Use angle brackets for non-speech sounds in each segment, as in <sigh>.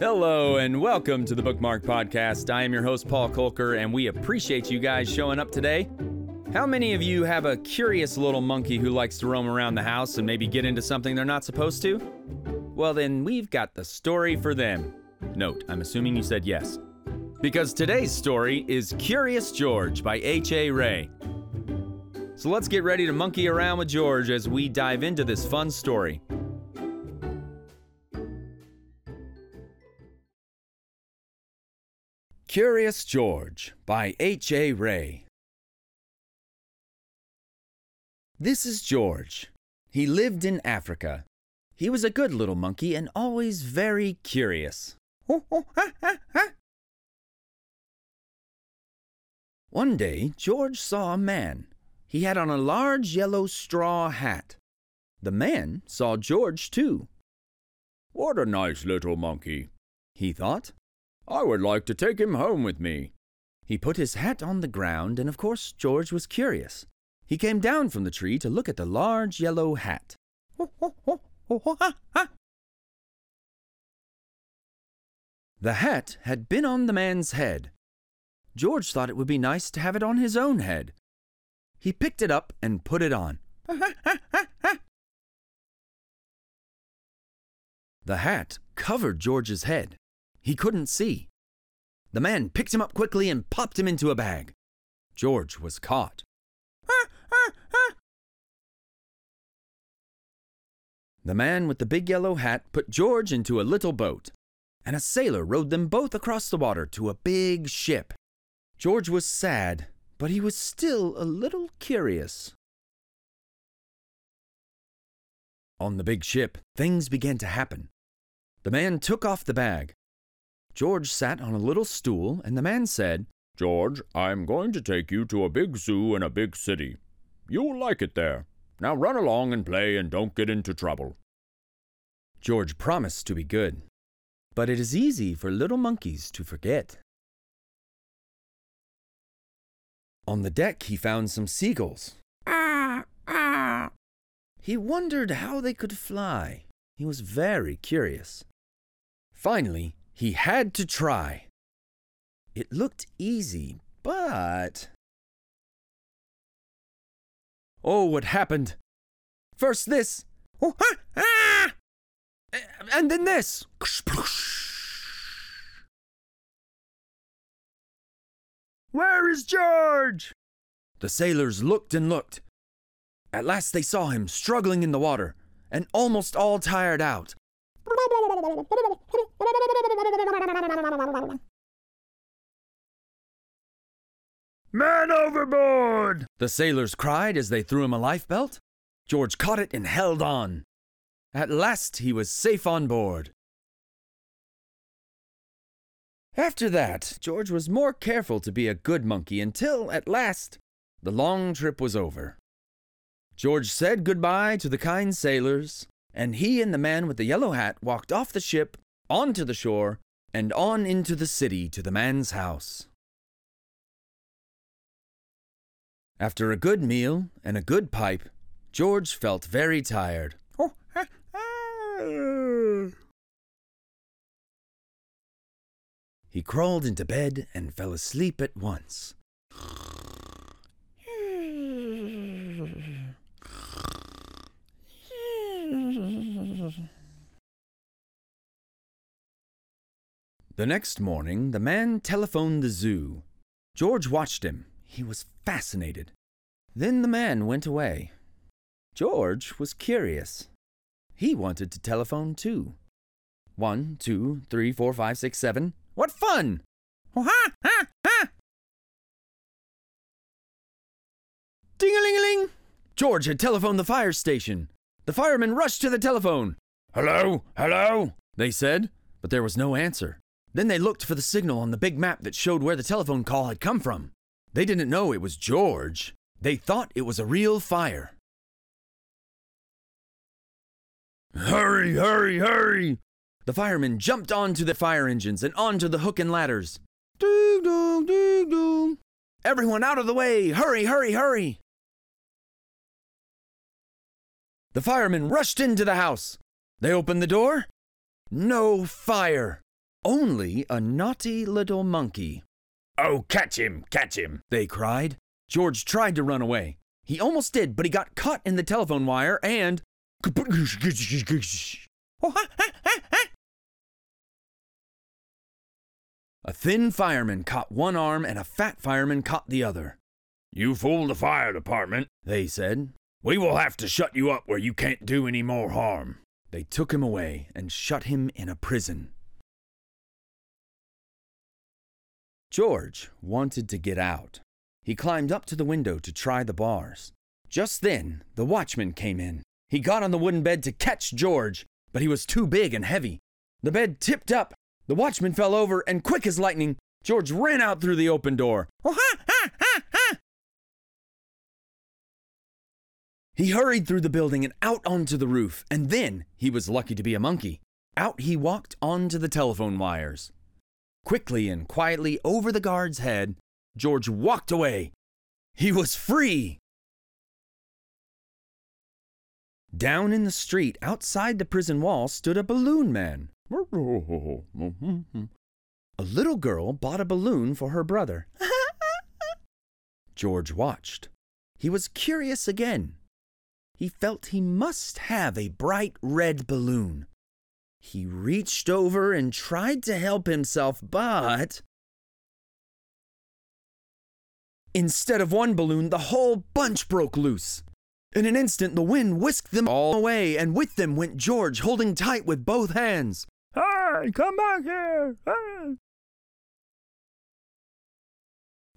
Hello and welcome to the Bookmark Podcast. I am your host, Paul Kolker, and we appreciate you guys showing up today. How many of you have a curious little monkey who likes to roam around the house and maybe get into something they're not supposed to? Well, then we've got the story for them. Note, I'm assuming you said yes. Because today's story is Curious George by H.A. Rey. So let's get ready to monkey around with George as we dive into this fun story. Curious George by H.A. Rey. This is George. He lived in Africa. He was a good little monkey and always very curious. <laughs> One day, George saw a man. He had on a large yellow straw hat. The man saw George too. What a nice little monkey, he thought. I would like to take him home with me. He put his hat on the ground, and of course, George was curious. He came down from the tree to look at the large yellow hat. The hat had been on the man's head. George thought it would be nice to have it on his own head. He picked it up and put it on. <laughs> the hat covered George's head. He couldn't see. The man picked him up quickly and popped him into a bag. George was caught. The man with the big yellow hat put George into a little boat, and a sailor rowed them both across the water to a big ship. George was sad, but he was still a little curious. On the big ship, things began to happen. The man took off the bag. George sat on a little stool, and the man said, George, I'm going to take you to a big zoo in a big city. You'll like it there. Now run along and play and don't get into trouble. George promised to be good. But it is easy for little monkeys to forget. On the deck, he found some seagulls. He wondered how they could fly. He was very curious. Finally, he had to try. It looked easy, but. Oh, what happened? First this. Oh, ah! And then this. Where is George? The sailors looked and looked. At last they saw him struggling in the water and almost all tired out. Man overboard! The sailors cried as they threw him a lifebelt. George caught it and held on. At last he was safe on board. After that, George was more careful to be a good monkey until, at last, the long trip was over. George said goodbye to the kind sailors, and he and the man with the yellow hat walked off the ship, onto the shore, and on into the city to the man's house. After a good meal and a good pipe, George felt very tired. Oh, he crawled into bed and fell asleep at once. The next morning, the man telephoned the zoo. George watched him. He was fascinated. Then the man went away. George was curious. He wanted to telephone too. One, two, three, four, five, six, seven. What fun! Ha, ha, ha! Ding a ling a ling! George had telephoned the fire station. The firemen rushed to the telephone. Hello? Hello? They said, but there was no answer. Then they looked for the signal on the big map that showed where the telephone call had come from. They didn't know it was George. They thought it was a real fire. Hurry, hurry, hurry! The firemen jumped onto the fire engines and onto the hook and ladders. Doo doo doo doo. Everyone out of the way! Hurry, hurry, hurry! The firemen rushed into the house. They opened the door. No fire. Only a naughty little monkey. Oh, catch him, catch him. They cried. George tried to run away. He almost did, but he got caught in the telephone wire and. A thin fireman caught one arm and a fat fireman caught the other. You fooled the fire department, They said. We will have to shut you up where you can't do any more harm. They took him away and shut him in a prison. George wanted to get out. He climbed up to the window to try the bars. Just then, the watchman came in. He got on the wooden bed to catch George, but he was too big and heavy. The bed tipped up. The watchman fell over, and quick as lightning, George ran out through the open door. Oh, ha, ha, ha, ha! He hurried through the building and out onto the roof, and then he was lucky to be a monkey. Out he walked onto the telephone wires. Quickly and quietly over the guard's head, George walked away. He was free! Down in the street outside the prison wall stood a balloon man. A little girl bought a balloon for her brother. George watched. He was curious again. He felt he must have a bright red balloon. He reached over and tried to help himself, but. Instead of one balloon, the whole bunch broke loose. In an instant, the wind whisked them all away, and with them went George, holding tight with both hands. Hey, come back here. Hey.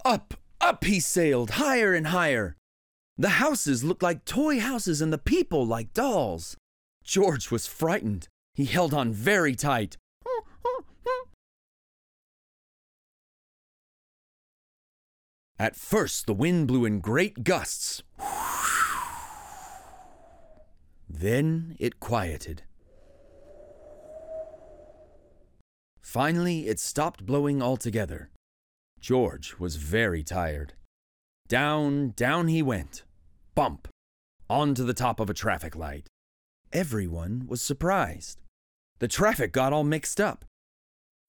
Up, up he sailed, higher and higher. The houses looked like toy houses and the people like dolls. George was frightened. He held on very tight. At first, the wind blew in great gusts. Then it quieted. Finally, it stopped blowing altogether. George was very tired. Down, down he went. Bump! Onto the top of a traffic light. Everyone was surprised. The traffic got all mixed up.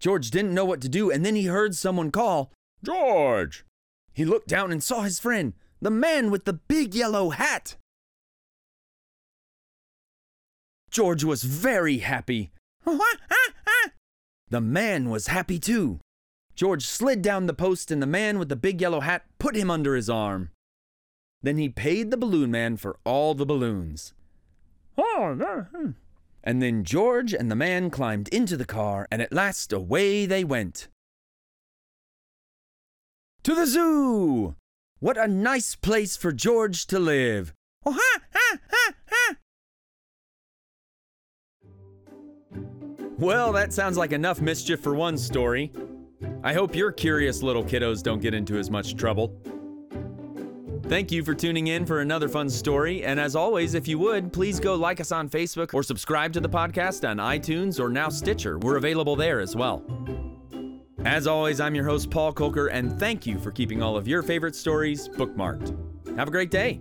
George didn't know what to do, and then he heard someone call, George! He looked down and saw his friend, the man with the big yellow hat. George was very happy. <laughs> the man was happy too. George slid down the post, and the man with the big yellow hat put him under his arm. Then he paid the balloon man for all the balloons. Oh, hmm. And then George and the man climbed into the car, and at last away they went. To the zoo! What a nice place for George to live! Oh, ha, ha, ha, ha! Well, that sounds like enough mischief for one story. I hope your curious little kiddos don't get into as much trouble. Thank you for tuning in for another fun story. And as always, if you would, please go like us on Facebook or subscribe to the podcast on iTunes or now Stitcher. We're available there as well. As always, I'm your host, Paul Kolker, and thank you for keeping all of your favorite stories bookmarked. Have a great day.